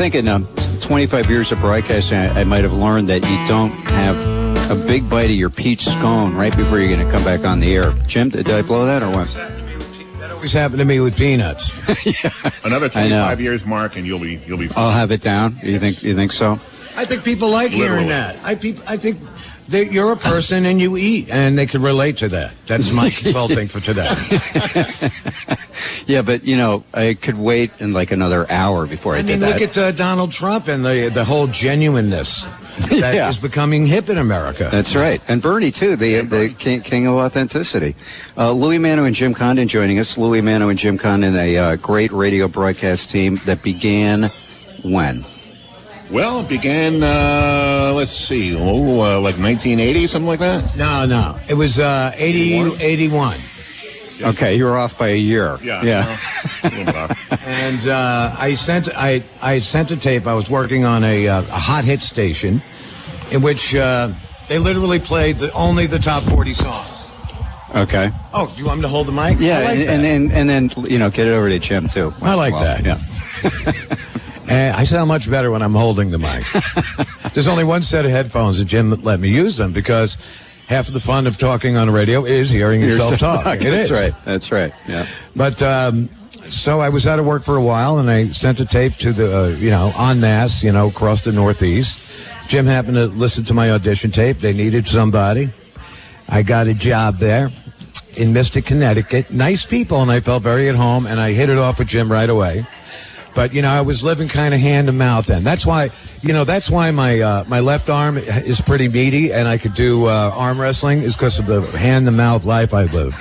think in um, 25 years of broadcasting, I, I might have learned that you don't have a big bite of your peach scone right before you're going to come back on the air. Jim, did I blow that or what? That always happened to me with peanuts. Another I know. 25 years, Mark, and you'll be you'll be. I'll have it down. You think? You think so? I think people like Literally. hearing that. I peop, I think that you're a person and you eat, and they can relate to that. That's my consulting for today. Yeah, but you know, I could wait in like another hour before I, I mean, did look at uh, Donald Trump and the the whole genuineness that is Yeah. becoming hip in America. That's right, and Bernie too, the the king, king of authenticity. Uh, Louie Manno and Jim Condon joining us. Louie Manno and Jim Condon, a uh, great radio broadcast team that began when? Well, it began. Uh, let's see, oh, uh, like 1980, something like that. no, no, it was uh, 80, 81? 81. Okay, you were off by a year. Yeah. yeah. well, a little bit off. and uh, I sent I I sent a tape. I was working on a, uh, a hot hit station, in which uh, they literally played the, only the top forty songs. Okay. Oh, do you want me to hold the mic? Yeah, like and, that. and then and then you know get it over to Jim too. I like Well, that. Yeah. Eh, I sound much better when I'm holding the mic. There's only one set of headphones, and Jim let me use them because half of the fun of talking on the radio is hearing yourself talk. It That's is. right. That's right. Yeah. But um, so I was out of work for a while, and I sent a tape to the, uh, you know, en masse, you know, across the Northeast. Jim happened to listen to my audition tape. They needed somebody. I got a job there in Mystic, Connecticut. Nice people, and I felt very at home, and I hit it off with Jim right away. But you know, I was living kind of hand to mouth then. That's why, you know, that's why my uh, my left arm is pretty meaty, and I could do uh, arm wrestling is because of the hand to mouth life I lived.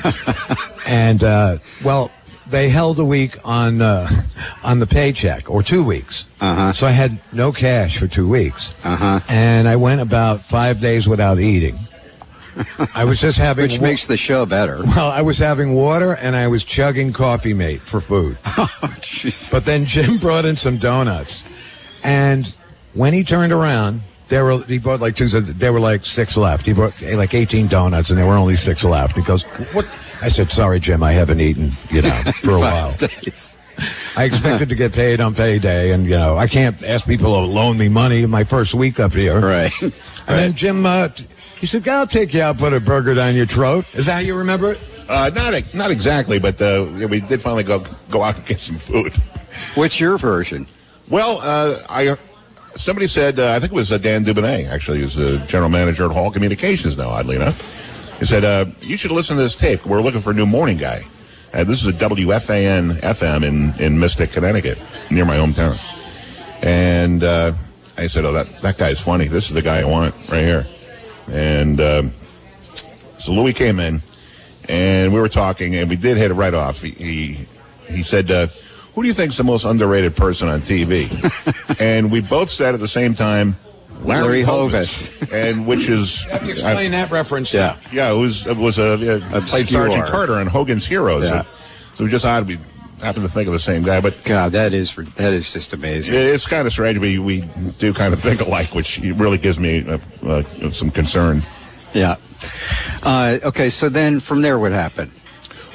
and uh, well, they held a week on uh, on the paycheck, or two weeks. Uh-huh. So I had no cash for two weeks, Uh-huh. and I went about five days without eating. I was just having Which wa- makes the show better. well, I was having water and I was chugging coffee mate for food. Jeez. But then Jim brought in some donuts, and when he turned around, there were he bought like two. There were like six left. He brought eh, like eighteen donuts, and there were only six left. He goes, "What?" I said, "Sorry, Jim, I haven't eaten, you know, for a while. Days. I expected to get paid on payday, and you know, I can't ask people to loan me money in my first week up here." Right. And then Jim, uh, he said, "I'll take you out, put a burger down your throat." Is that how you remember it? Uh, not not exactly, but uh, we did finally go go out and get some food. What's your version? Well, uh, I somebody said uh, I think it was uh, Dan Dubonnet actually, who's the general manager at Hall Communications now. Oddly enough, he said uh, you should listen to this tape. We're looking for a new morning guy. Uh, this is a WFAN FM in in Mystic, Connecticut, near my hometown. And uh, I said, "Oh, that that guy's funny. This is the guy I want right here." And um, so Louie came in, and we were talking, and we did hit it right off. He he, he said, uh, "Who do you think's the most underrated person on TV?" and we both said at the same time, "Larry, Larry Hovis," and which is You have to explain that reference. Yeah. yeah, it was it was a uh, played Obscure. Sergeant Carter on Hogan's Heroes. Yeah. So, so we just odd we happened to think of the same guy, but God, that is that is just amazing. it's kind of strange. We we do kind of think alike, which really gives me uh, uh, some concern. Yeah. Uh, okay, so then from there, what happened?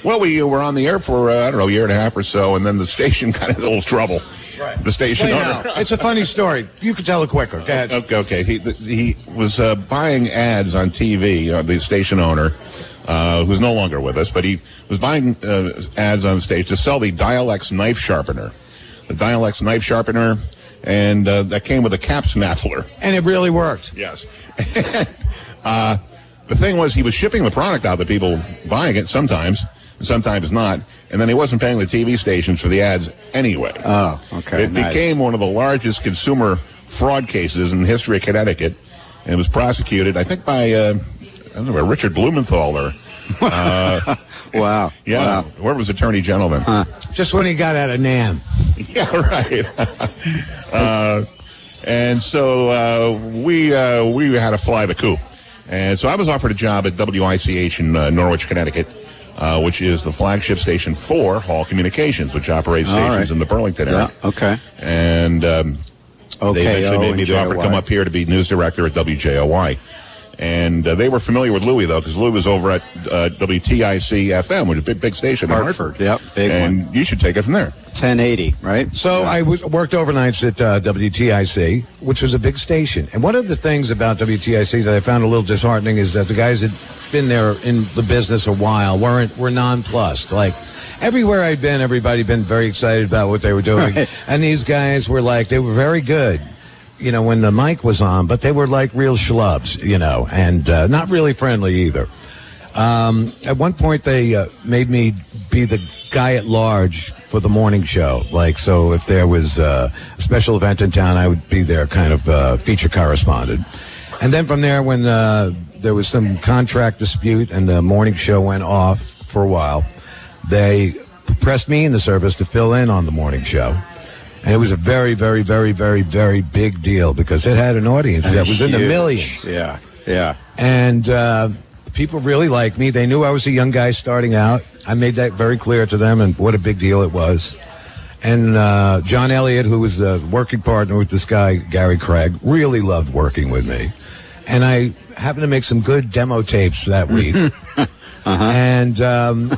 Well, we were on the air for uh, I don't know a year and a half or so, and then the station got in a little trouble. Right. The station owner. It's a funny story. You can tell it quicker. Go ahead. Okay, okay. He th- he was uh, buying ads on TV. Uh, the station owner, uh, who's no longer with us, but he was buying uh, ads on stage to sell the Dialex knife sharpener, the Dialex knife sharpener, and uh, that came with a cap snaffler. And it really worked. Yes. uh, the thing was, he was shipping the product out to people buying it sometimes, and sometimes not, and then he wasn't paying the TV stations for the ads anyway. Oh, okay. It nice. became one of the largest consumer fraud cases in the history of Connecticut, and it was prosecuted, I think, by uh, know, by Richard Blumenthal or wow. yeah, Wow. whoever was Attorney General then. Just when he got out of Nam. Yeah, right. uh, and so uh, we uh, we had to fly the coop, and so I was offered a job at WICH in uh, Norwich, Connecticut. Uh, which is the flagship station for Hall Communications, which operates All stations right. in the Burlington Yeah. area. Okay. And um, Okay. they eventually made me the offer to come up here to be news director at WJOY. And uh, they were familiar with Louie though, because Louie was over at uh, WTIC FM, which is a big, big station in Hartford. Yep, big and one. you should take it from there. 1080, right? So I w- worked overnights at uh, WTIC, which was a big station. And one of the things about WTIC that I found a little disheartening is that the guys that been there in the business a while weren't were nonplussed. Like everywhere I'd been, everybody been very excited about what they were doing, Right. and these guys were like they were very good. You know, when the mic was on, but they were like real schlubs, you know, and uh, not really friendly either. Um, at one point, they uh, made me be the guy at large for the morning show. Like, so if there was uh, a special event in town, I would be their kind of uh, feature correspondent. And then from there, when uh, there was some contract dispute and the morning show went off for a while, they pressed me into service to fill in on the morning show. And it was a very, very, very, very, very big deal because it had an audience that was in the millions Yeah, yeah. and uh, people really liked me. They knew I was a young guy starting out. I made that very clear to them, and what a big deal it was. And uh, John Elliott, who was the working partner with this guy Gary Craig, really loved working with me. And I happened to make some good demo tapes that week. uh-huh. And um,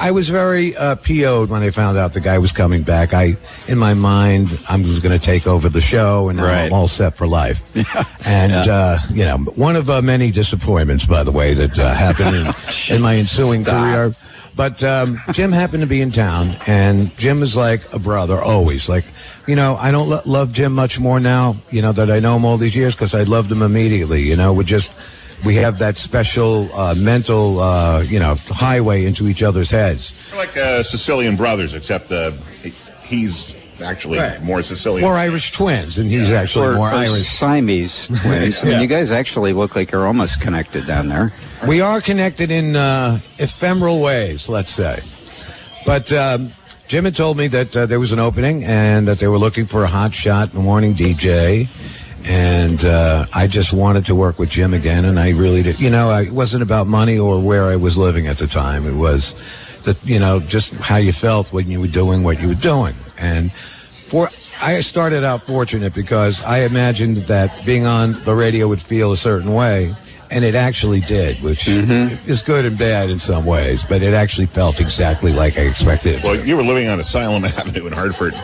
I was very uh, PO'd when I found out the guy was coming back. I, in my mind, I'm just going to take over the show, and Right. I'm all set for life. And uh, you know, one of uh, many disappointments, by the way, that uh, happened in, in my ensuing Stop. career. But um, Jim happened to be in town, and Jim is like a brother, always. Like, you know, I don't lo- love Jim much more now, you know, that I know him all these years because I loved him immediately. You know, we just we have that special uh, mental, uh, you know, highway into each other's heads. They're like uh, Sicilian brothers, except uh, he's actually Right. more Sicilian. We're Irish twins, and he's actually Or, more or Irish. Siamese twins. I mean, you guys actually look like you're almost connected down there. We are connected in uh, ephemeral ways, let's say. But um, Jim had told me that uh, there was an opening and that they were looking for a hot shot morning DJ. And uh, I just wanted to work with Jim again, and I really did. You know, it wasn't about money or where I was living at the time. It was that you know just how you felt when you were doing what you were doing. And for I started out fortunate because I imagined that being on the radio would feel a certain way, and it actually did, which is good and bad in some ways. But it actually felt exactly like I expected. Well, you were living on Asylum Avenue in Hartford.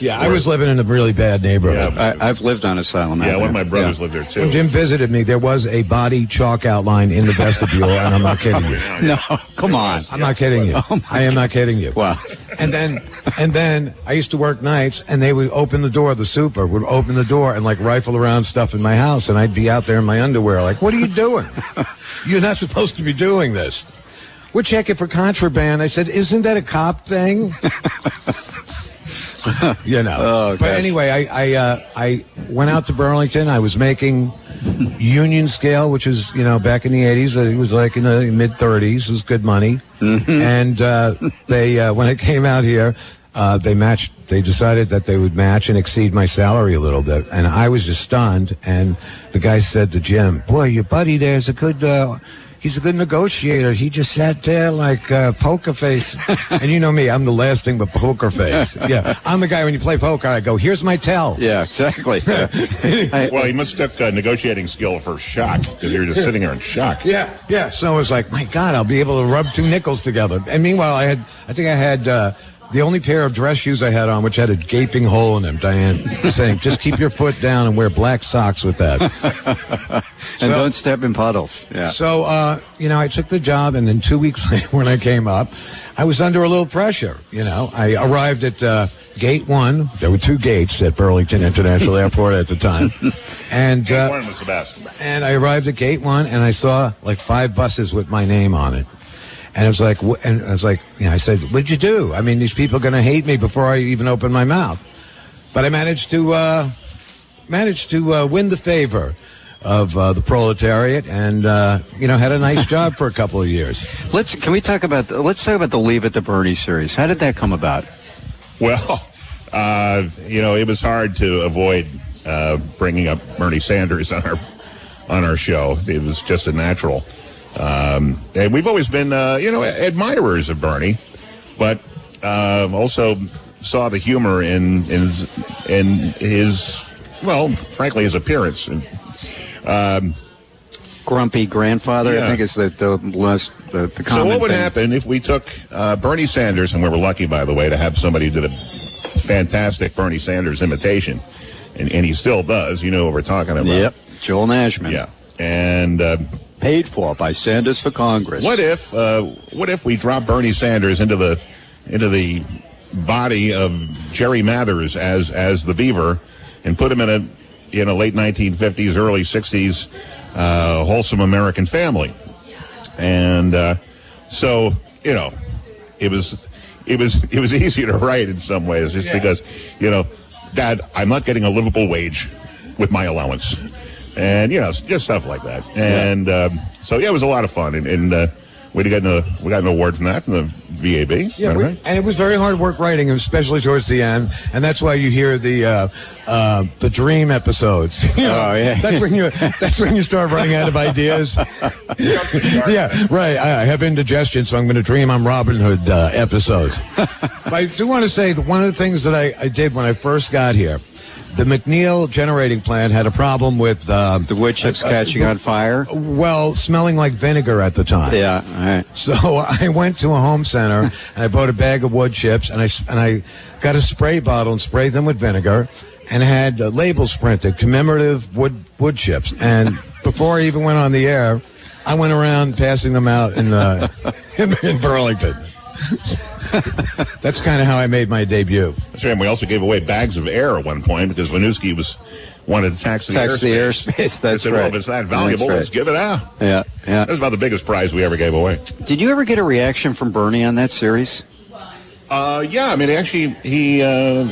Yeah, I was living in a really bad neighborhood. Yeah. I, I've lived on Asylum Yeah, one of my brothers Yeah. lived there too. When Jim visited me, there was a body chalk outline in the vestibule, and I'm not kidding you. No, come on. I'm not kidding you. Oh, I am not kidding you. Wow. And then, and then I used to work nights, and they would open the door. The super would open the door and like rifle around stuff in my house, and I'd be out there in my underwear, like, "What are you doing? You're not supposed to be doing this." We're checking for contraband. I said, "Isn't that a cop thing?" you know. Oh, but anyway, I I, uh, I went out to Burlington. I was making union scale, which is you know back in the '80s. It was like in the mid 30s. It was good money. And uh, they uh, when it came out here, uh, they matched. They decided that they would match and exceed my salary a little bit, and I was just stunned. And the guy said to Jim, "Boy, your buddy there's a good." He's a good negotiator. He just sat there like uh, poker face. and you know me, I'm the last thing but poker face. Yeah, I'm the guy when you play poker, I go, here's my tell. Yeah, exactly. I- well, he must have uh, negotiating skill for shock because you were just sitting there in shock. Yeah, yeah. So I was like, my God, I'll be able to rub two nickels together. And meanwhile, I had, I think I had uh, the only pair of dress shoes I had on, which had a gaping hole in them. Diane saying, just keep your foot down and wear black socks with that. and So- don't step in puddles. Yeah. So, uh, you know, I took the job, and then two weeks later, when I came up, I was under a little pressure. You know, I arrived at uh, Gate One. There were two gates at Burlington International Airport at the time, and Gate uh, one was the best. and I arrived at Gate One, and I saw like five buses with my name on it. And I was like, wh- and I was like, you know, I said, what'd you do? I mean, these people are going to hate me before I even open my mouth. But I managed to, uh, managed to uh, win the favor of uh, the proletariat, and uh, you know, had a nice job for a couple of years. Let's can we talk about let's talk about the Leave It to Bernie series. How did that come about? Well, uh, you know, it was hard to avoid uh, bringing up Bernie Sanders on our on our show. It was just a natural. Um, and we've always been, uh, you know, admirers of Bernie, but uh, also saw the humor in in in his, well, frankly, his appearance. And, um, grumpy grandfather. Yeah. I think is the the last the, the So what would thing. happen if we took uh, Bernie Sanders, and we were lucky, by the way, to have somebody who did a fantastic Bernie Sanders imitation, and, and he still does. You know what we're talking about. Yep, Joel Nashman. Yeah. And uh, paid for by Sanders for Congress. what if uh, what if we drop Bernie Sanders into the into the body of Jerry Mathers as as the Beaver, and put him in a in a late 1950s, early 60s uh, wholesome American family, and uh, so you know it was it was it was easy to write in some ways just because you know dad i'm not getting a livable wage with my allowance and you know just stuff like that and um, so yeah it was a lot of fun and, and uh, we got an we got an award from that from the vab Yeah, we- right? and it was very hard work writing, especially towards the end, and that's why you hear the uh, uh, the dream episodes. You know, Oh, yeah. that's when you that's when you start running out of ideas. yeah, right. I, I have indigestion, so I'm going to dream on Robin Hood uh, episodes. but I do want to say that one of the things that I, I did when I first got here, the McNeil generating plant had a problem with uh, the wood chips catching on fire? well, smelling like vinegar at the time. Yeah. All right. So I went to a home center and I bought a bag of wood chips and I and I got a spray bottle and sprayed them with vinegar and had uh, labels printed commemorative wood wood chips. And before I even went on the air, I went around passing them out in uh, in, in Burlington. That's kind of how I made my debut. That's right. And we also gave away bags of air at one point because Vanuski was wanted to tax the Tax the airspace. airspace. I That's said, right. well, if it's that valuable, That's let's give it out. Yeah. Yeah. That was about the biggest prize we ever gave away. Did you ever get a reaction from Bernie on that series? Uh, yeah, I mean, actually, he, uh,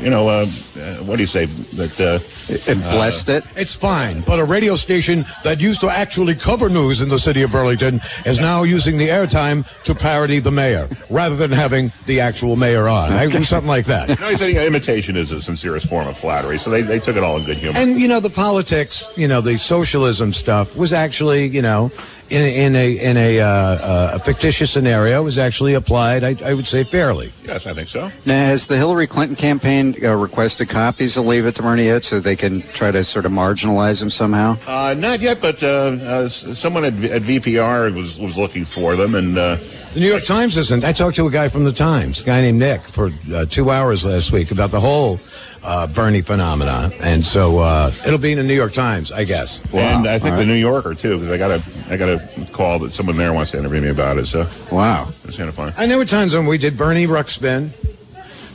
you know, uh, uh, what do you say? That uh, It blessed it. It's fine, but a radio station that used to actually cover news in the city of Burlington is now using the airtime to parody the mayor rather than having the actual mayor on. I something like that. no, he said imitation is the sincerest form of flattery, so they, they took it all in good humor. And you know the politics, you know the socialism stuff was actually, you know, in in a in a, uh, uh, a fictitious scenario was actually applied. I, I would say fairly. yes, I think so. Now, has the Hillary Clinton campaign uh, requested copies of Leave It to Bernie yet so they can try to sort of marginalize him somehow? Uh, not yet, but uh, uh, someone at, at VPR was was looking for them, and uh, The New York Times isn't. I talked to a guy from the Times, a guy named Nick, for uh, two hours last week about the whole uh, Bernie phenomena, and so uh, it'll be in the New York Times, I guess. and I think All the. New Yorker too, because I got a I got a call that someone there wants to interview me about it, so Wow. it's kind of fun. I know were times when we did Bernie Ruxpin,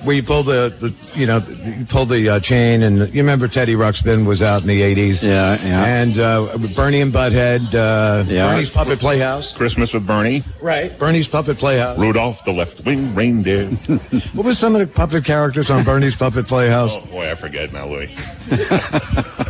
where you pulled the, the you know, you pulled the uh, chain, and you remember Teddy Ruxpin was out in the 80s. Yeah, yeah. And uh, Bernie and Butthead, uh, Yeah. Bernie's Puppet Playhouse. Christmas with Bernie, Right. Bernie's Puppet Playhouse. Rudolph the left-wing reindeer. What was some of the puppet characters on Bernie's Puppet Playhouse? oh boy, I forget now, Louie.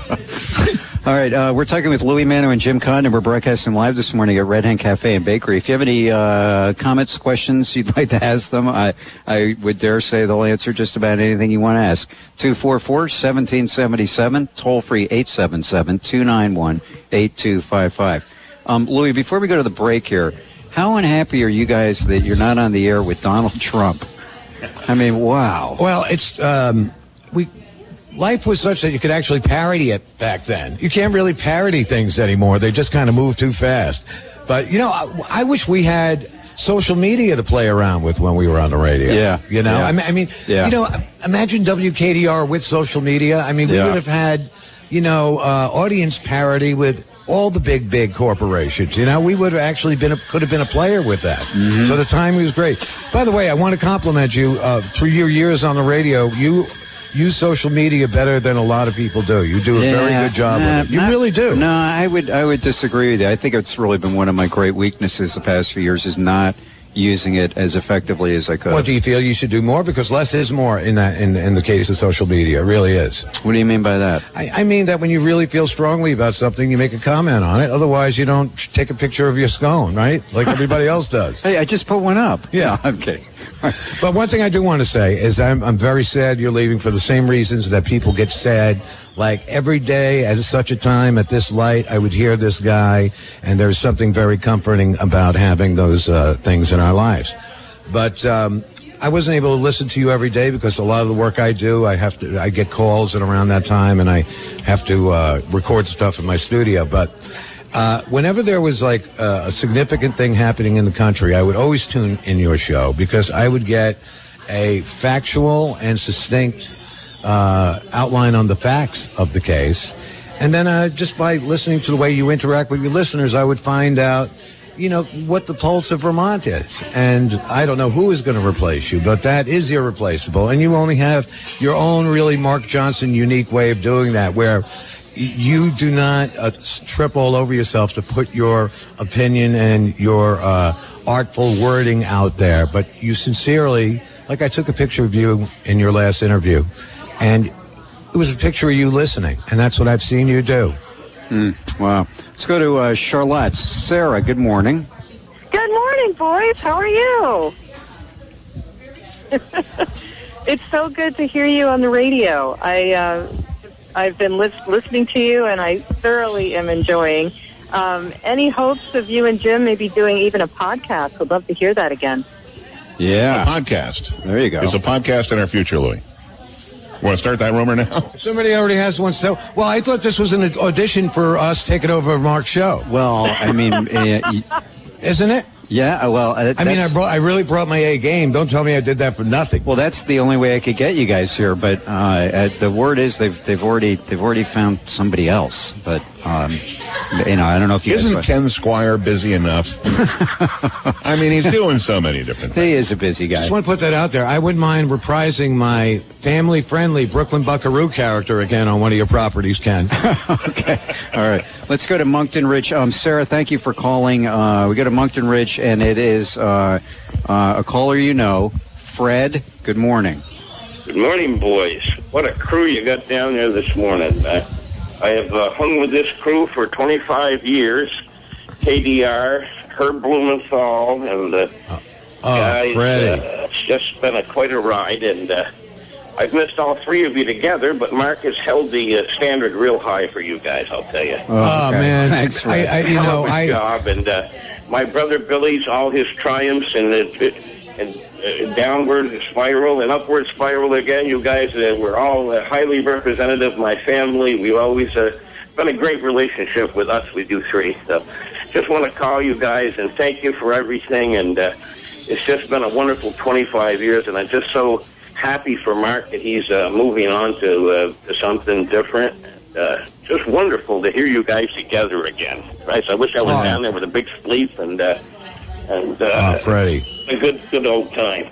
All right, uh, we're talking with Louie Manno and Jim Condon. We're broadcasting live this morning at Red Hen Cafe and Bakery. If you have any uh, comments, questions you'd like to ask them, I, I would dare say they'll answer just about anything you want to ask. 244-1777, toll free 877-291-8255. Um, Louie, before we go to the break here, how unhappy are you guys that you're not on the air with Donald Trump? I mean, wow. Well, it's um, we. Life was such that you could actually parody it back then. You can't really parody things anymore. They just kind of move too fast. But you know, I, I wish we had social media to play around with when we were on the radio. Yeah, You know, yeah. I mean, I mean, Yeah. you know, imagine WKDR with social media. I mean, we Yeah. would have had, you know, uh, audience parody with all the big, big corporations. You know, we would have actually been, a, could have been a player with that. Mm-hmm. So the timing was great. By the way, I want to compliment you uh, through your years on the radio. You use social media better than a lot of people do. You do a very good job nah, with it. You not- really do. No, I would I would disagree with you. I think it's really been one of my great weaknesses the past few years is not using it as effectively as I could. What do you feel you should do more? Because less is more in that in, in the case of social media. It really is. What do you mean by that? I, I mean that when you really feel strongly about something, you make a comment on it. Otherwise, you don't take a picture of your scone, right? Like everybody else does. Hey, I just put one up. Yeah. No, I'm kidding. But one thing I do want to say is I'm, I'm very sad you're leaving for the same reasons that people get sad. Like every day at such a time at this light, I would hear this guy, and there's something very comforting about having those uh, things in our lives. But um, I wasn't able to listen to you every day because a lot of the work I do, I have to, I get calls at around that time, and I have to uh, record stuff in my studio. But Uh, whenever there was like uh, a significant thing happening in the country, I would always tune in your show because I would get a factual and succinct uh, outline on the facts of the case. And then uh, just by listening to the way you interact with your listeners, I would find out, you know, what the pulse of Vermont is. And I don't know who is going to replace you, but that is irreplaceable. And you only have your own really Mark Johnson unique way of doing that, where you do not uh, trip all over yourself to put your opinion and your uh, artful wording out there, but you sincerely, like I took a picture of you in your last interview, and it was a picture of you listening, and that's what I've seen you do. Mm, wow. Let's go to uh, Charlotte. Sarah, good morning. Good morning, boys. How are you? it's so good to hear you on the radio. I uh, I've been lis- listening to you, and I thoroughly am enjoying. Um, any hopes of you and Jim maybe doing even a podcast? Would love to hear that again. Yeah. A podcast. There you go. It's a podcast in our future, Louie. Want to start that rumor now? Somebody already has one. So, well, I thought this was an audition for us taking over Mark's show. Well, I mean, uh, isn't it? Yeah, well, uh, I mean, I brought, I really brought my A game. Don't tell me I did that for nothing. Well, that's the only way I could get you guys here. But uh, uh, the word is they've they've already they've already found somebody else. But um, you know, I don't know if you isn't guys, Ken Squier busy enough. I mean, he's doing so many different things. He is a busy guy. Just want to put that out there. I wouldn't mind reprising my family-friendly Brooklyn Buckaroo character again on one of your properties, Ken. okay, all right. Let's go to Monkton Ridge. Um, Sarah, thank you for calling. Uh, we go to Monkton Ridge, and it is uh, uh, a caller you know, Fred. Good morning. Good morning, boys. What a crew you got down there this morning. Uh, I have uh, hung with this crew for 25 years. KDR, Herb Blumenthal, and uh, oh, guys. Freddie. Uh, it's just been a, quite a ride, and uh, I've missed all three of you together, but Mark has held the uh, standard real high for you guys, I'll tell you. Oh, okay. man, Thanks, Fred. I, I, you know, of a I job, and uh, my brother Billy's all his triumphs and it, and uh, downward spiral and upward spiral again. You guys uh, were all uh, highly representative of my family. We always uh, been a great relationship with us. We do three. So just want to call you guys and thank you for everything. And uh, it's just been a wonderful 25 years, and I'm just so happy for Mark that he's uh, moving on to, uh, to something different. Uh, just wonderful to hear you guys together again. Right? So I wish I was Oh. down there with a big sleep and uh, and uh, oh, Freddie. a good good old time.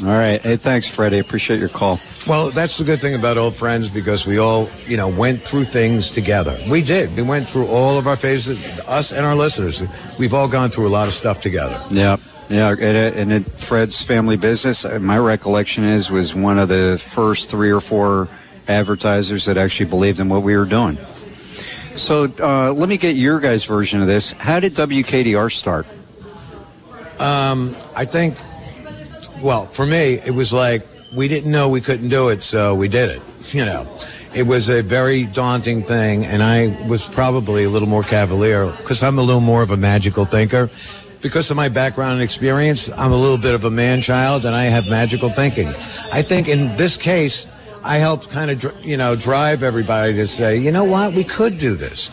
All right. Hey, thanks, Freddie. Appreciate your call. Well, that's the good thing about old friends because we all, you know, went through things together. We did. We went through all of our phases, us and our listeners. We've all gone through a lot of stuff together. Yeah. Yeah, and, it- Fred's family business, uh, my recollection is, was one of the first three or four advertisers that actually believed in what we were doing. So uh, let me get your guys' version of this. How did WKDR start? Um, I think, well, for me, it was like we didn't know we couldn't do it, so we did it. You know, it was a very daunting thing, and I was probably a little more cavalier because I'm a little more of a magical thinker. Because of my background and experience, I'm a little bit of a man child, and I have magical thinking. I think in this case, I helped kind of, you know, drive everybody to say, you know what, we could do this.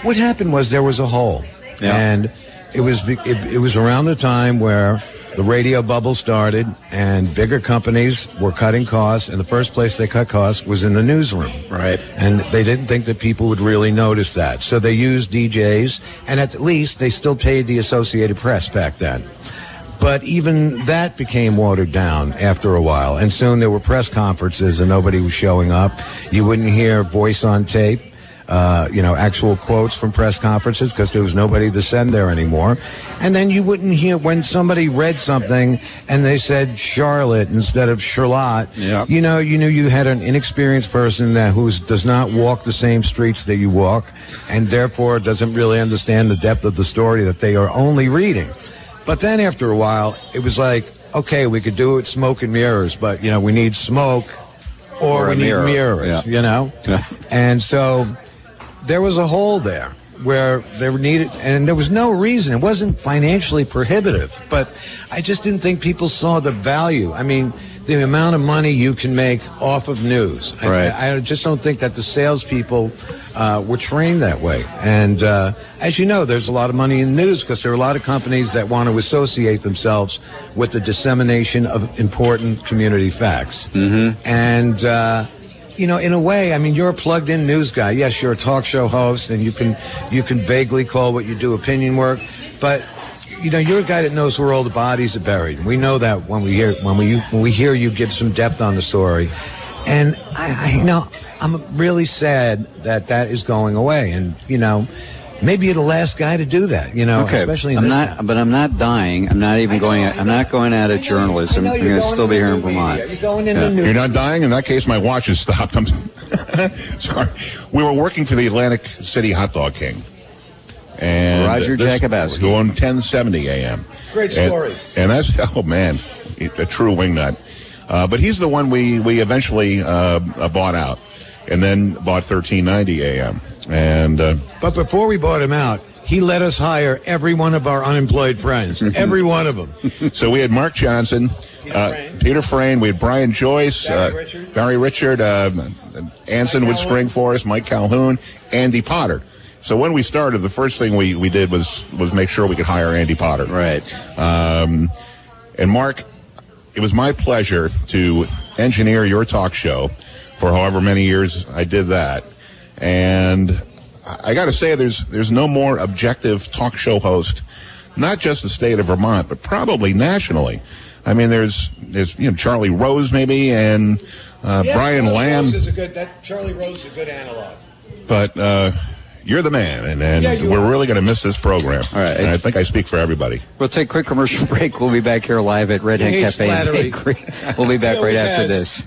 What happened was there was a hole, Yeah. and it was it, it was around the time where the radio bubble started and bigger companies were cutting costs and the first place they cut costs was in the newsroom. Right. and they didn't think that people would really notice that. So they used djs and at least they still paid the associated press back then. But even that became watered down after a while and soon there were press conferences and nobody was showing up. You wouldn't hear voice on tape uh, you know, actual quotes from press conferences because there was nobody to send there anymore. And then you wouldn't hear when somebody read something and they said Charlotte instead of Charlotte. Yeah. You know, you knew you had an inexperienced person that who does not walk the same streets that you walk, and therefore doesn't really understand the depth of the story that they are only reading. But then after a while, it was like, okay, we could do it smoke and mirrors, but you know, we need smoke or, Or we need mirror. mirrors. Yeah. You know, and so there was a hole there where there needed, and there was no reason. It wasn't financially prohibitive, but I just didn't think people saw the value. I mean, the amount of money you can make off of news. I- Right. I, I just don't think that the salespeople uh, were trained that way. And uh, as you know, there's a lot of money in news because there are a lot of companies that want to associate themselves with the dissemination of important community facts. Mm-hmm. And uh, you know, in a way, I mean, you're a plugged-in news guy. Yes, you're a talk show host, and you can you can vaguely call what you do opinion work, but you know, you're a guy that knows where all the bodies are buried. We know that when we hear when we when we hear you give some depth on the story, and I, I you know, I'm really sad that that is going away, and you know. Maybe you're the last guy to do that, you know, Okay, especially in I'm this not, town. but I'm not dying. I'm not even know, going. I I'm not going out of journalism. I know I'm going to still be here in the media. Vermont. You're going into Yeah. news. You're not dying? In that case, my watch has stopped. I'm sorry. We were working for the Atlantic City Hot Dog King. And Roger this- Jakubowski. Going 1070 a.m. Great And- stories. And, that's, oh man, a true wingnut. Uh, but he's the one we, we eventually uh, uh, bought out and then bought 1390 a.m. And uh, But before we bought him out, he let us hire every one of our unemployed friends. every one of them. so we had Mark Johnson, uh, Freyne. Peter Freyne, we had Brian Joyce, Barry uh, Richard. Barry Richard, uh, Anson Mike would Calhoun. spring for us, Mike Calhoun, Andy Potter. So when we started, the first thing we, we did was was make sure we could hire Andy Potter. Right. Um, and Mark, it was my pleasure to engineer your talk show for however many years I did that. And I I got to say, there's there's no more objective talk show host, not just the state of Vermont, but probably nationally. I mean, there's there's you know Charlie Rose maybe and uh, Brian Lamb, is a good. That Charlie Rose is a good analog. but uh, you're the man, and, and Yeah, we're are. really going to miss this program. All right. And I think I speak for everybody. We'll take a quick commercial break. We'll be back here live at Red He Hen Cafe and We'll be back right always after has. this.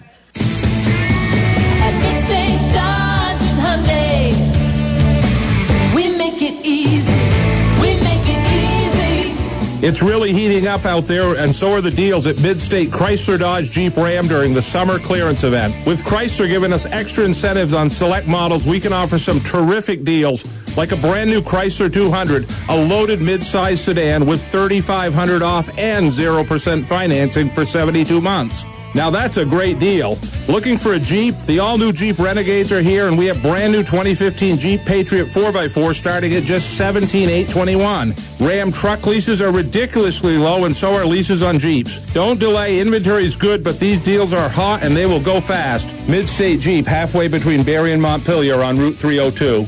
It's really heating up out there, and so are the deals at Mid-State Chrysler Dodge Jeep Ram during the summer clearance event. With Chrysler giving us extra incentives on select models, we can offer some terrific deals, like a brand new Chrysler 200, a loaded mid-size sedan with 3500 off and 0% financing for 72 months. Now that's a great deal. Looking for a Jeep? The all-new Jeep Renegades are here, and we have brand new 2015 Jeep Patriot 4x4 starting at just 17,821. Ram truck leases are ridiculously low, and so are leases on Jeeps. Don't delay. Inventory is good, but these deals are hot and they will go fast. Mid-State Jeep, halfway between Barre and Montpelier on Route 302.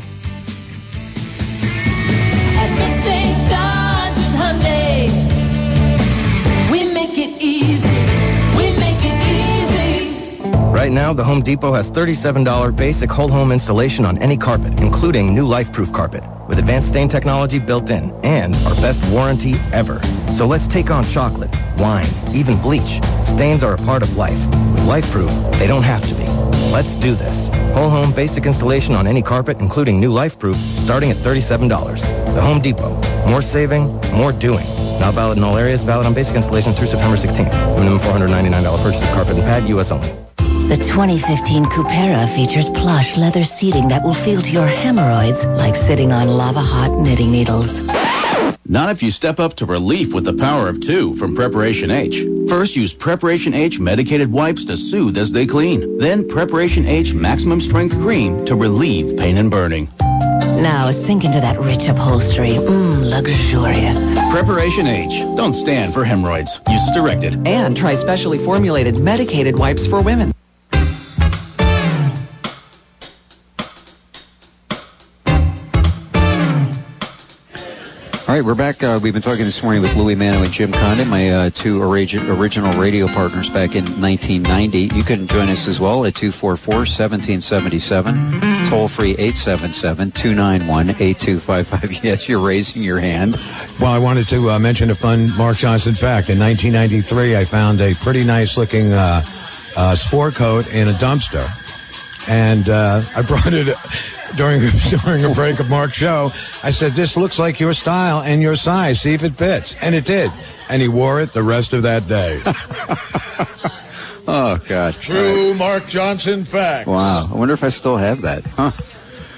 Right now, the Home Depot has $37 basic whole home installation on any carpet, including new LifeProof carpet, with advanced stain technology built in and our best warranty ever. So let's take on chocolate, wine, even bleach. Stains are a part of life. With LifeProof, they don't have to be. Let's do this. Whole home basic installation on any carpet, including new LifeProof, starting at $37. The Home Depot. More saving, more doing. Not valid in all areas. Valid on basic installation through September 16th. Minimum $499 purchase of carpet and pad, U.S. only. The 2015 Cupera features plush leather seating that will feel to your hemorrhoids like sitting on lava hot knitting needles. Not if you step up to relief with the power of two from Preparation H. First, use Preparation H medicated wipes to soothe as they clean. Then Preparation H maximum strength cream to relieve pain and burning. Now sink into that rich upholstery. Mmm, luxurious. Preparation H. Don't stand for hemorrhoids. Use directed. and try specially formulated medicated wipes for women. All right, we're back. Uh, we've been talking this morning with Louie Manno and Jim Condon, my uh, two origi- original radio partners back in 1990. You can join us as well at 244-1777, toll free 877-291-8255. Yes, you're raising your hand. Well, I wanted to uh, mention a fun Mark Johnson fact. In 1993, I found a pretty nice looking uh, uh, sport coat in a dumpster. And uh, I brought it during, during a break of Mark's show. I said, This looks like your style and your size. See if it fits. And it did. And he wore it the rest of that day. Oh, God. True Mark Johnson fact. Wow. I wonder if I still have that. Huh.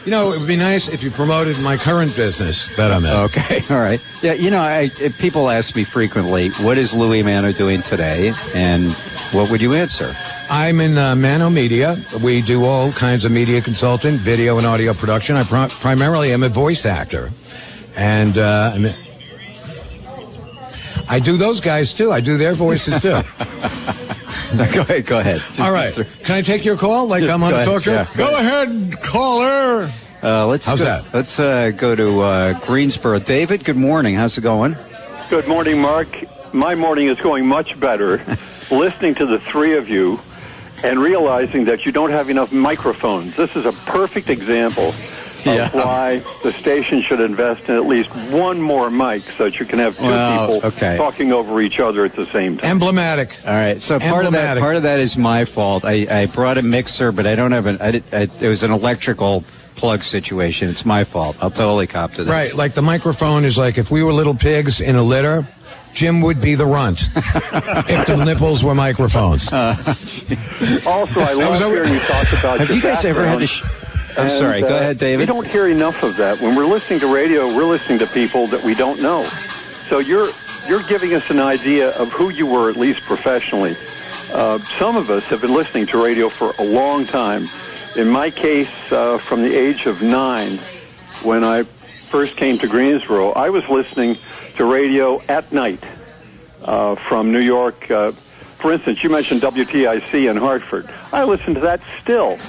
You know, it would be nice if you promoted my current business that I'm in. Okay, all right. Yeah, you know, I, people ask me frequently, what is Louie Manno doing today? And what would you answer? I'm in uh, Manno Media. We do all kinds of media consulting, video and audio production. I pri- primarily am a voice actor. And uh, I'm- I do those guys too. I do their voices too. go ahead, go ahead. Just all right. answer. Can I take your call like Just I'm on a ahead, talk show? yeah, go go ahead, caller. Uh, let's How's go, that? Let's uh, go to uh, Greensboro. David, good morning. How's it going? Good morning, Mark. My morning is going much better listening to the three of you and realizing that you don't have enough microphones. This is a perfect example of Yeah. why the station should invest in at least one more mic so that you can have two Well, people okay. talking over each other at the same time. Emblematic. All right. So part of that part of that is my fault. I, I brought a mixer, but I don't have an. I, did, I, it was an electrical plug situation. It's my fault. I'll totally cop to this. Right, like the microphone is like if we were little pigs in a litter, Jim would be the runt. if the nipples were microphones. Oh, also, I love hearing you talk about Have your you guys ever had to? background. Sh- I'm And, sorry. Go uh, ahead, David. We don't hear enough of that. When we're listening to radio, we're listening to people that we don't know. So you're you're giving us an idea of who you were, at least professionally. Uh, some of us have been listening to radio for a long time. In my case, uh, from the age of nine, when I first came to Greensboro, I was listening to radio at night uh, from New York. Uh, for instance, you mentioned WTIC in Hartford. I listen to that still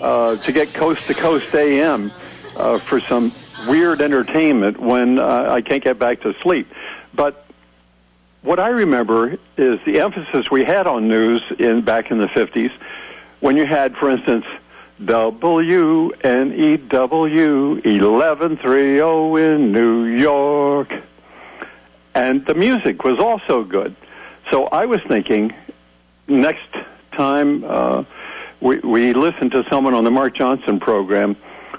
uh, to get coast to coast AM uh, for some weird entertainment when uh, I can't get back to sleep. But what I remember is the emphasis we had on news in back in the 50s when you had, for instance, WNEW 1130 in New York. And the music was also good. So I was thinking next time uh, we, we listen to someone on the Mark Johnson program,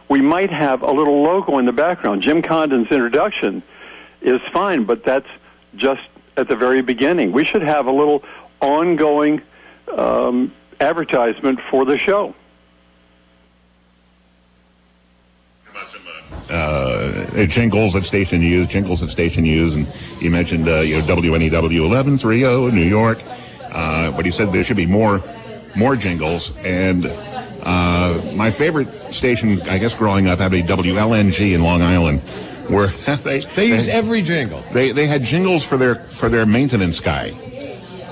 we might have a little logo in the background. Jim Condon's introduction is fine, but that's just at the very beginning. We should have a little ongoing um, advertisement for the show. uh, jingles that station use, jingles that station use, and you mentioned uh, you know WNEW 1130 in New York, uh, but he said there should be more more jingles. And uh, my favorite station, I guess, growing up, had a WLNG in Long Island, where they They use every jingle. they they had jingles for their for their maintenance guy.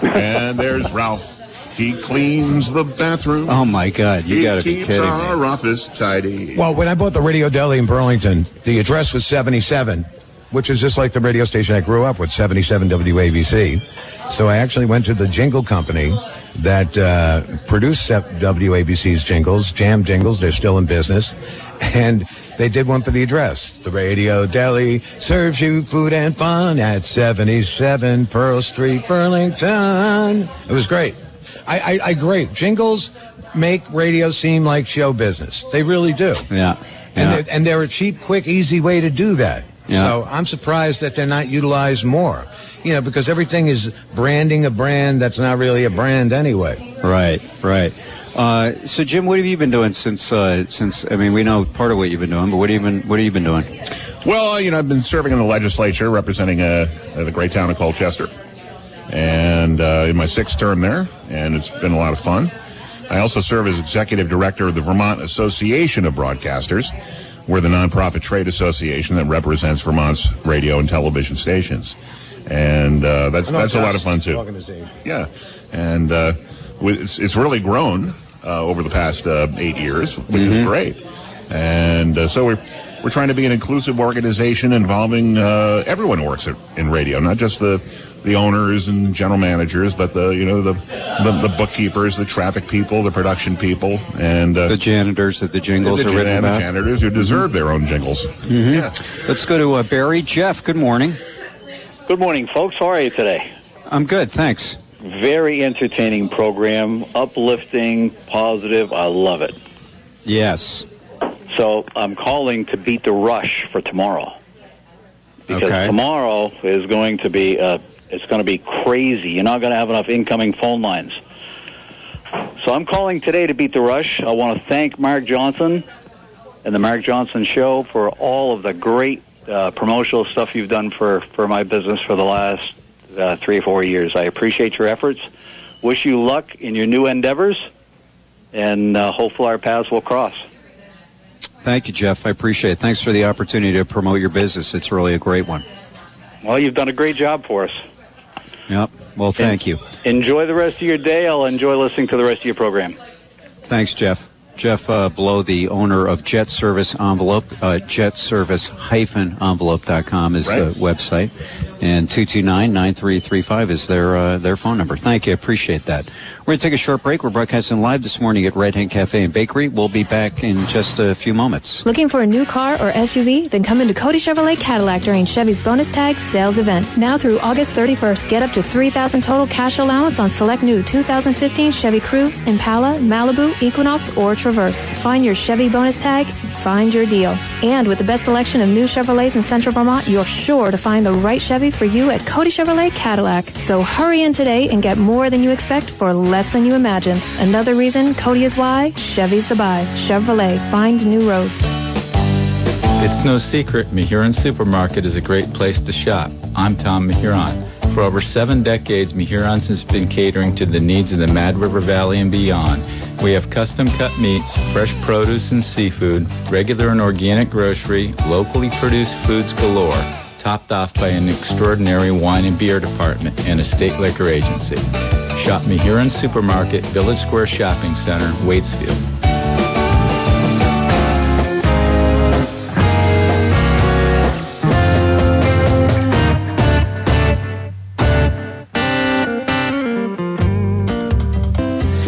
and there's Ralph. He cleans the bathroom. Oh my God! You he got to be keeps kidding me. our office tidy. Well, when I bought the Radio Deli in Burlington, the address was 77, which is just like the radio station I grew up with, 77 WABC. So I actually went to the jingle company that uh, produced WABC's jingles, Jam Jingles. They're still in business. And they did one for the address. The Radio Deli serves you food and fun at 77 Pearl Street, Burlington. It was great. I, I, I great. Jingles make radio seem like show business. They really do. Yeah. And, Yeah. they're, and they're a cheap, quick, easy way to do that. Yeah. So I'm surprised that they're not utilized more. You know, because everything is branding a brand that's not really a brand anyway. Right, right. Uh, so, Jim, what have you been doing since? Uh, since I mean, we know part of what you've been doing, but what have you been? What have you been doing? Well, you know, I've been serving in the legislature representing uh, the great town of Colchester. And uh, in my sixth term there, and it's been a lot of fun. I also serve as executive director of the Vermont Association of Broadcasters. We're the nonprofit trade association that represents Vermont's radio and television stations. And uh, that's, that's a lot of fun, too. organization. Yeah, and uh, it's, it's really grown uh, over the past uh, eight years, which is great. And uh, so we're we're trying to be an inclusive organization involving uh, everyone who works at, in radio, not just the the owners and general managers, but the you know the the, the bookkeepers, the traffic people, the production people, and uh, The janitors that the jingles the, are written jan- the about. janitors who deserve their own jingles. Yeah. Let's go to uh, Barre. Jeff, good morning. Good morning, folks. How are you today? I'm good, thanks. Very entertaining program, uplifting, positive. I love it. Yes. So I'm calling to beat the rush for tomorrow because Okay. tomorrow is going to be uh, it's going to be crazy. You're not going to have enough incoming phone lines. So I'm calling today to beat the rush. I want to thank Mark Johnson and the Mark Johnson Show for all of the great uh, promotional stuff you've done for, for my business for the last uh, three or four years. I appreciate your efforts. Wish you luck in your new endeavors, and uh, hopefully our paths will cross. Thank you, Jeff. I appreciate it. Thanks for the opportunity to promote your business. It's really a great one. Well, you've done a great job for us. Yep. Well, thank you. Enjoy the rest of your day. I'll enjoy listening to the rest of your program. Thanks, Jeff. Jeff uh, Blow, the owner of Jet Service Envelope, uh, jetservice-envelope.com is the website, and 229-9335 is their uh, their phone number. Thank you, appreciate that. We're going to take a short break. We're broadcasting live this morning at Red Hen Cafe and Bakery. We'll be back in just a few moments. Looking for a new car or SUV? Then come into Cody Chevrolet Cadillac during Chevy's bonus tag sales event. Now through August 31st, get up to 3000 total cash allowance on select new 2015 Chevy Cruze, Impala, Malibu, Equinox, or Traverse. Find your Chevy bonus tag, find your deal. And with the best selection of new Chevrolets in Central Vermont, you're sure to find the right Chevy for you at Cody Chevrolet Cadillac. So hurry in today and get more than you expect for less than you imagined. Another reason Cody is why, Chevy's the buy. Chevrolet, find new roads. It's no secret, Mehuron Supermarket is a great place to shop. I'm Tom Mehuron. For over seven decades, Mehuron's has been catering to the needs of the Mad River Valley and beyond. We have custom cut meats, fresh produce and seafood, regular and organic grocery, locally produced foods galore, topped off by an extraordinary wine and beer department and a state liquor agency. Shop Mehuron Supermarket, Village Square Shopping Center, Waitsfield.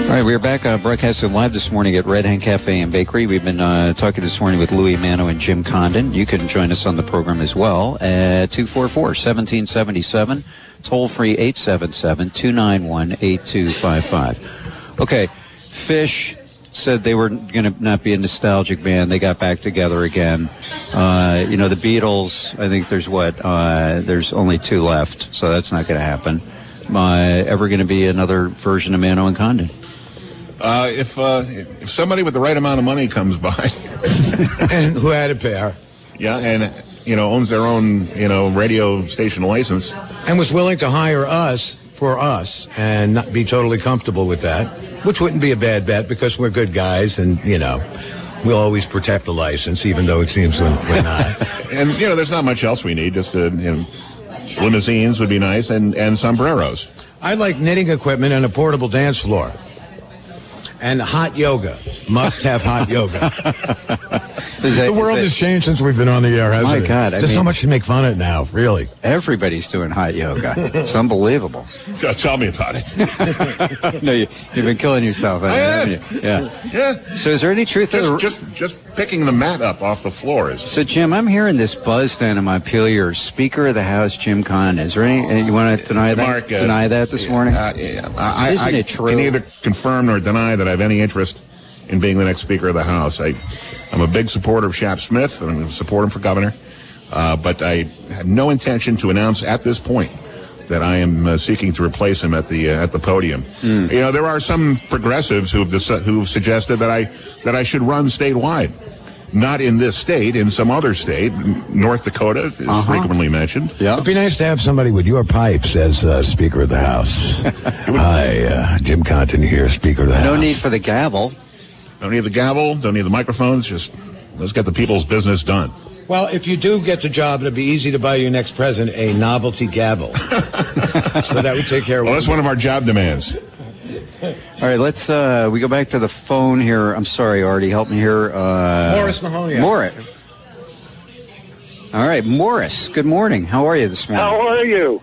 All right, we are back uh, broadcasting live this morning at Red Hen Cafe and Bakery. We've been uh, talking this morning with Louie Manno and Jim Condon. You can join us on the program as well at 244-1777, toll free 877-291-8255. Okay, Fish said they were going to not be a nostalgic band. They got back together again. Uh, you know, the Beatles, I think there's what, uh, there's only two left, so that's not going to happen. Uh, ever going to be another version of Manno and Condon? Uh, if uh, if somebody with the right amount of money comes by, and who had a pair, yeah, and you know owns their own you know radio station license, and was willing to hire us for us and not be totally comfortable with that, which wouldn't be a bad bet because we're good guys and, you know, we'll always protect the license, even though it seems we're we're not. and you know there's not much else we need. Just uh, you know, limousines would be nice, and and sombreros. I like knitting equipment and a portable dance floor. And hot yoga. Must have hot yoga. the world has changed since we've been on the air, hasn't My it? God, I There's so much to make fun of now, really. Everybody's doing hot yoga. It's unbelievable. Yeah, tell me about it. no, you, you've been killing yourself, I haven't am. you? Yeah. Yeah. So is there any truth to just, the... just just picking the mat up off the floor is. So Jim, I'm hearing this buzz down in Montpelier. Speaker of the House, Jim Conn. Is there any? You want to deny that? Mark, uh, deny that this morning? Uh, yeah, I, Isn't I, it true? I can neither confirm nor deny that I have any interest in being the next Speaker of the House. I, I'm a big supporter of Shap Smith, and I'm going to support him for governor. Uh, but I have no intention to announce at this point that I am uh, seeking to replace him at the uh, at the podium. Hmm. You know, there are some progressives who've deci- who've suggested that I that I should run statewide. Not in this state, in some other state. North Dakota is Uh-huh. frequently mentioned. Yeah. It'd be nice to have somebody with your pipes as uh, Speaker of the House. Hi, uh, Jim Compton here, Speaker of the House. No need for the gavel. Don't need the gavel. Don't need the microphones. Just let's get the people's business done. Well, if you do get the job, it'd be easy to buy your next president a novelty gavel. so that would take care of Well, that's one of our job demands. All right, let's. uh We go back to the phone here. I'm sorry, Artie. Help me here. Uh, Morris Mahoney. Morris. All right, Morris. Good morning. How are you this morning? How are you?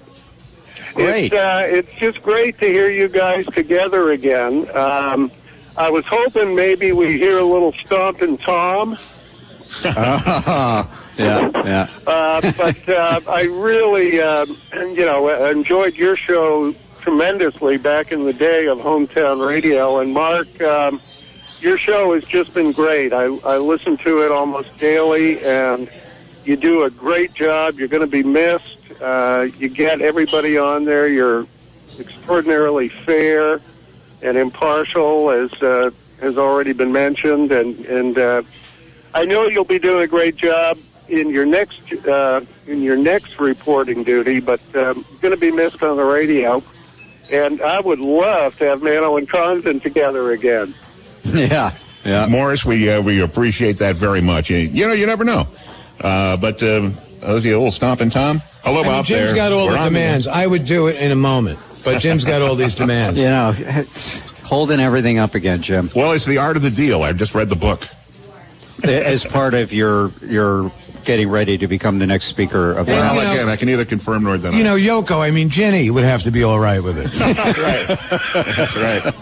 Great. It's, uh, it's just great to hear you guys together again. Um, I was hoping maybe we hear a little stomping Tom, yeah, yeah. uh, but uh, I really, uh, you know, enjoyed your show tremendously back in the day of hometown radio. And Mark, um, your show has just been great. I, I listen to it almost daily, and you do a great job. You're going to be missed. Uh, you get everybody on there. You're extraordinarily fair and impartial, as uh, has already been mentioned. And and uh, I know you'll be doing a great job in your next uh, in your next reporting duty, but um, going to be missed on the radio. And I would love to have Manno and Condon together again. Yeah, yeah. Morris, we uh, we appreciate that very much. You, you know, you never know. Uh, but um, uh, the old stomping Tom. Hello I mean, out Jim's there. got all We're the on demands. I would do it in a moment, but Jim's got all these demands. You know, it's holding everything up again, Jim. Well, it's the art of the deal. I just read the book. As part of your your getting ready to become the next speaker of Well, you know- again, I can either confirm nor deny. You know, Yoko, I mean, Ginny would have to be all right with it. That's right.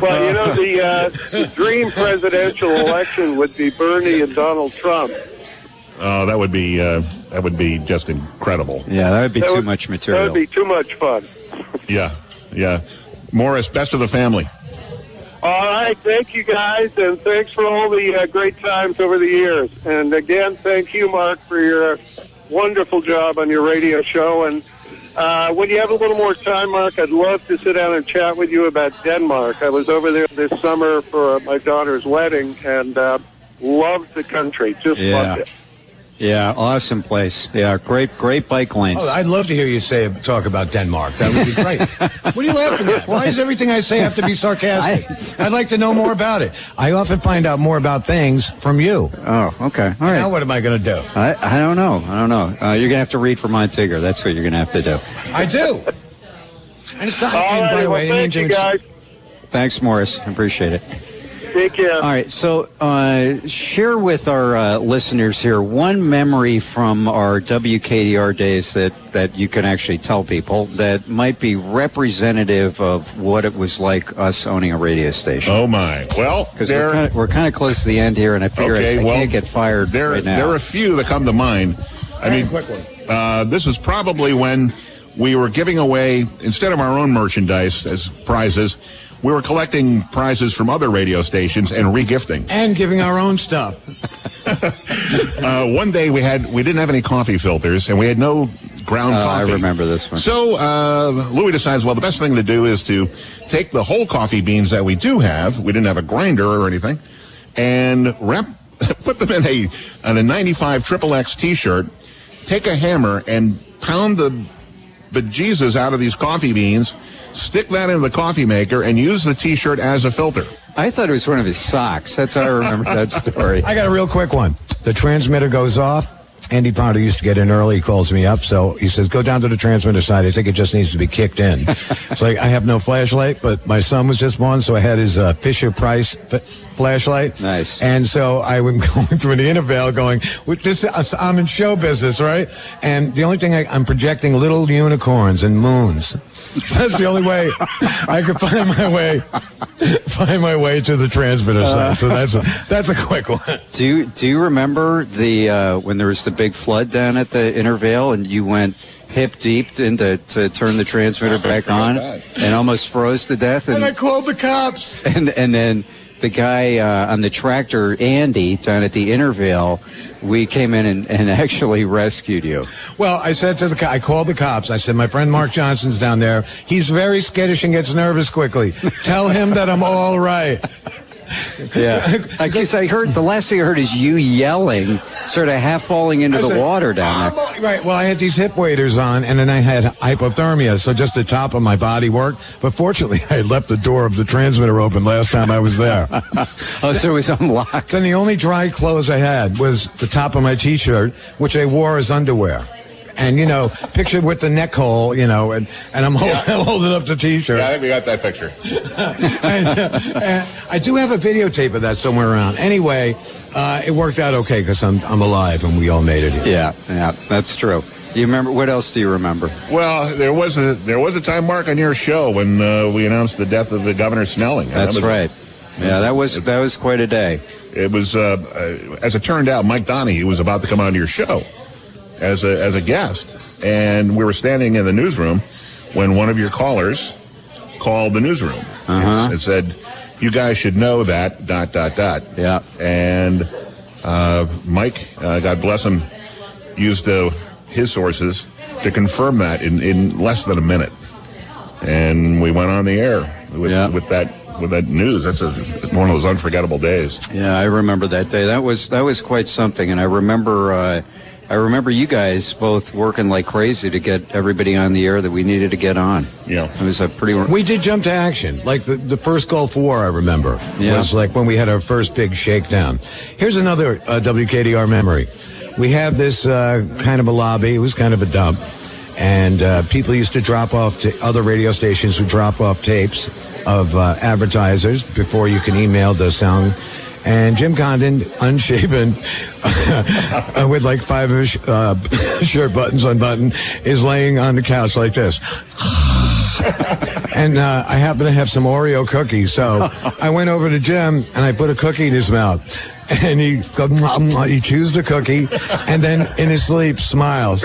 Well, you know, the, uh, the dream presidential election would be Bernie and Donald Trump. Oh, that would be uh, that would be just incredible. Yeah, that would be That too would- much material. That would be too much fun. Yeah, yeah. Morris, best of the family. All right, thank you guys, and thanks for all the uh, great times over the years. And again, thank you, Mark, for your wonderful job on your radio show. And uh, when you have a little more time, Mark, I'd love to sit down and chat with you about Denmark. I was over there this summer for uh, my daughter's wedding, and uh, loved the country. Just Yeah. loved it. Yeah, awesome place. Yeah, great, great bike lanes. Oh, I'd love to hear you say talk about Denmark. That would be great. what are you laughing at? Why does everything I say have to be sarcastic? I'd like to know more about it. I often find out more about things from you. Oh, okay. All right. Now what am I going to do? I, I don't know. I don't know. Uh, you're gonna have to read for Montigre. That's what you're gonna have to do. I do. And it's not. All and by the well, way, thank you, guys. Thanks, Morris. I appreciate it. Take care. All right. So, uh, share with our uh, listeners here one memory from our WKDR days that, that you can actually tell people that might be representative of what it was like us owning a radio station. Oh my! Well, Because we're kind of, we're kind of close to the end here, and I figure Okay, I, I well, can't get fired there, right now. there are a few that come to mind. I mean, quick one. Uh, this is probably when we were giving away instead of our own merchandise as prizes, we were collecting prizes from other radio stations and regifting. And giving our own stuff. Uh, one day we had we didn't have any coffee filters and we had no ground Uh, I coffee. remember this one. So uh, Louie decides, well, the best thing to do is to take the whole coffee beans that we do have. We didn't have a grinder or anything, and wrap, put them in a on a 95 triple X T-shirt. Take a hammer and pound the bejesus out of these coffee beans. Stick that in the coffee maker and use the T-shirt as a filter. I thought it was one of his socks. That's how I remember that story. I got a real quick one. The transmitter goes off. Andy Potter used to get in early. He calls me up. So he says, go down to the transmitter side. I think it just needs to be kicked in. it's like, I have no flashlight, but my son was just born. So I had his uh, Fisher Price f- flashlight. Nice. And so I was going through the intervale going, with this, uh, I'm in show business, right? And the only thing I, I'm projecting little unicorns and moons. That's the only way I could find my way, find my way to the transmitter side. So that's a, that's a quick one. Do you do you remember the uh, when there was the big flood down at the Intervale and you went hip deep into to turn the transmitter back on and almost froze to death And I called the cops. and and then the guy uh, on the tractor Andy down at the Intervale we came in and, and actually rescued you. Well, I said to the co- I called the cops. I said, my friend Mark Johnson's down there. He's very skittish and gets nervous quickly. Tell him that I'm all right. Yeah, I guess I heard the last thing I heard is you yelling, sort of half falling into I the water down there. Right. Well, I had these hip waders on, and then I had hypothermia, so just the top of my body worked. But fortunately, I left the door of the transmitter open last time I was there. Oh, so it was unlocked. Then the only dry clothes I had was the top of my T-shirt, which I wore as underwear. And you know, picture with the neck hole, you know, and, and I'm holding, holding up the T-shirt. Yeah, I think we got that picture. and, uh, and I do have a videotape of that somewhere around. Anyway, uh, it worked out okay because I'm I'm alive and we all made it. Here. Yeah, yeah, that's true. You remember what else do you remember? Well, there was a there was a time mark on your show when uh, we announced the death of the Governor Snelling. That's that was- right. Yeah, that was that was quite a day. It was, uh, uh, as it turned out, Mike Donahue was about to come on to your show as a as a guest, and we were standing in the newsroom when one of your callers called the newsroom Uh-huh. and, said, "You guys should know that." Dot dot dot. Yeah. And uh, Mike, uh, God bless him, used uh, his sources to confirm that in, in less than a minute, and we went on the air with, Yeah. with that with that news. That's a, one of those unforgettable days. Yeah, I remember that day. That was that was quite something, and I remember uh, I remember you guys both working like crazy to get everybody on the air that we needed to get on. Yeah, it was a pretty. We did jump to action. Like the, the first Gulf War, I remember. Yeah. Was like when we had our first big shakedown. Here's another uh, WKDR memory. We have this uh, kind of a lobby. It was kind of a dump. And uh, people used to drop off to other radio stations would drop off tapes of uh, advertisers before you can email the sound. And Jim Condon, unshaven, uh, with like five of his uh, shirt buttons unbuttoned, is laying on the couch like this. and uh, I happen to have some Oreo cookies, so I went over to Jim and I put a cookie in his mouth. And he go, "Mwah, mwah," he chews the cookie, and then in his sleep smiles.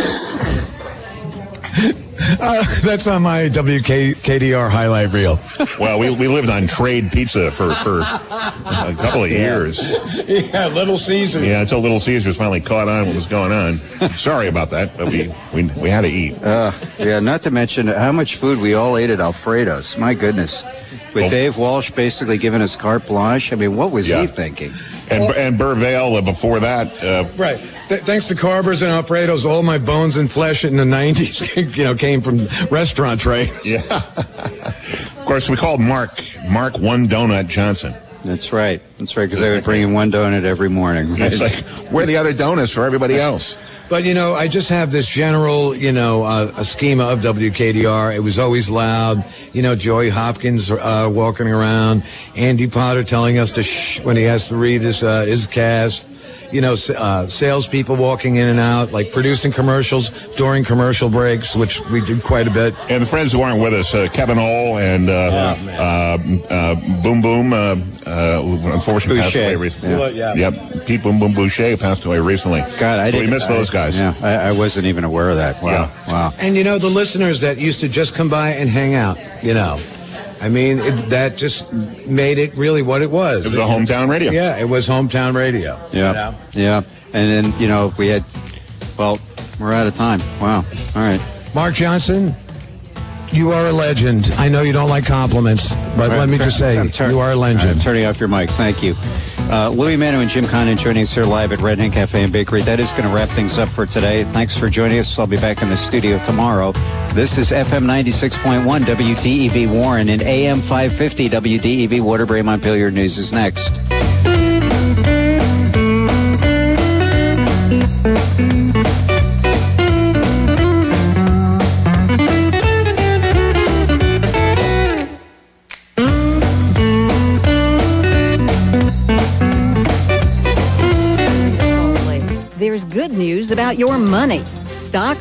Uh, that's on my WKDR highlight reel. Well, we, we lived on trade pizza for, for a couple of years. Yeah, Little Caesars. Yeah, until Little Caesars finally caught on what was going on. Sorry about that, but we, we, we had to eat. Uh, yeah, not to mention how much food we all ate at Alfredo's. My goodness. With Well- Dave Walsh basically giving us carte blanche. I mean, what was Yeah. he thinking? And, and Burvale, uh, before that, uh, Right. Th- thanks to Carver's and Alfredo's, all my bones and flesh in the 90s, you know, came from restaurant trays. Yeah. of course, we called Mark, Mark One Donut Johnson. That's right. That's right, because I would bring in one donut every morning. Right? It's like, where are the other donuts for everybody else? But you know, I just have this general, you know, uh, a schema of WKDR. It was always loud. You know, Joey Hopkins uh, walking around, Andy Potter telling us to shh when he has to read his uh, his cast. You know, s- uh, salespeople walking in and out, like producing commercials during commercial breaks, which we did quite a bit. And the friends who aren't with us, uh, Kevin Ole and uh, uh, uh, Boom Boom, uh, uh, who unfortunately passed away recently. Yeah. Well, yeah. Yep, Pete Boom Boom Boucher passed away recently. God, I So didn't. miss those I- guys. Yeah, I, I wasn't even aware of that. Wow. Wow. And you know, the listeners that used to just come by and hang out, you know, I mean, it, that just made it really what it was. It was a hometown radio. Yeah, it was hometown radio. Yeah. You know? Yeah. And then, you know, we had, well, we're out of time. Wow. All right. Mark Johnson, you are a legend. I know you don't like compliments, but let me just say, I'm you are a I'm legend. turning off your mic. Thank you. Uh, Louie Manno and Jim Condon joining us here live at Red Hen Cafe and Bakery. That is going to wrap things up for today. Thanks for joining us. I'll be back in the studio tomorrow. This is FM 96.1 WDEV Warren and AM 550 WDEV Waterbury Montpelier News is next. There's good news about your money. Stock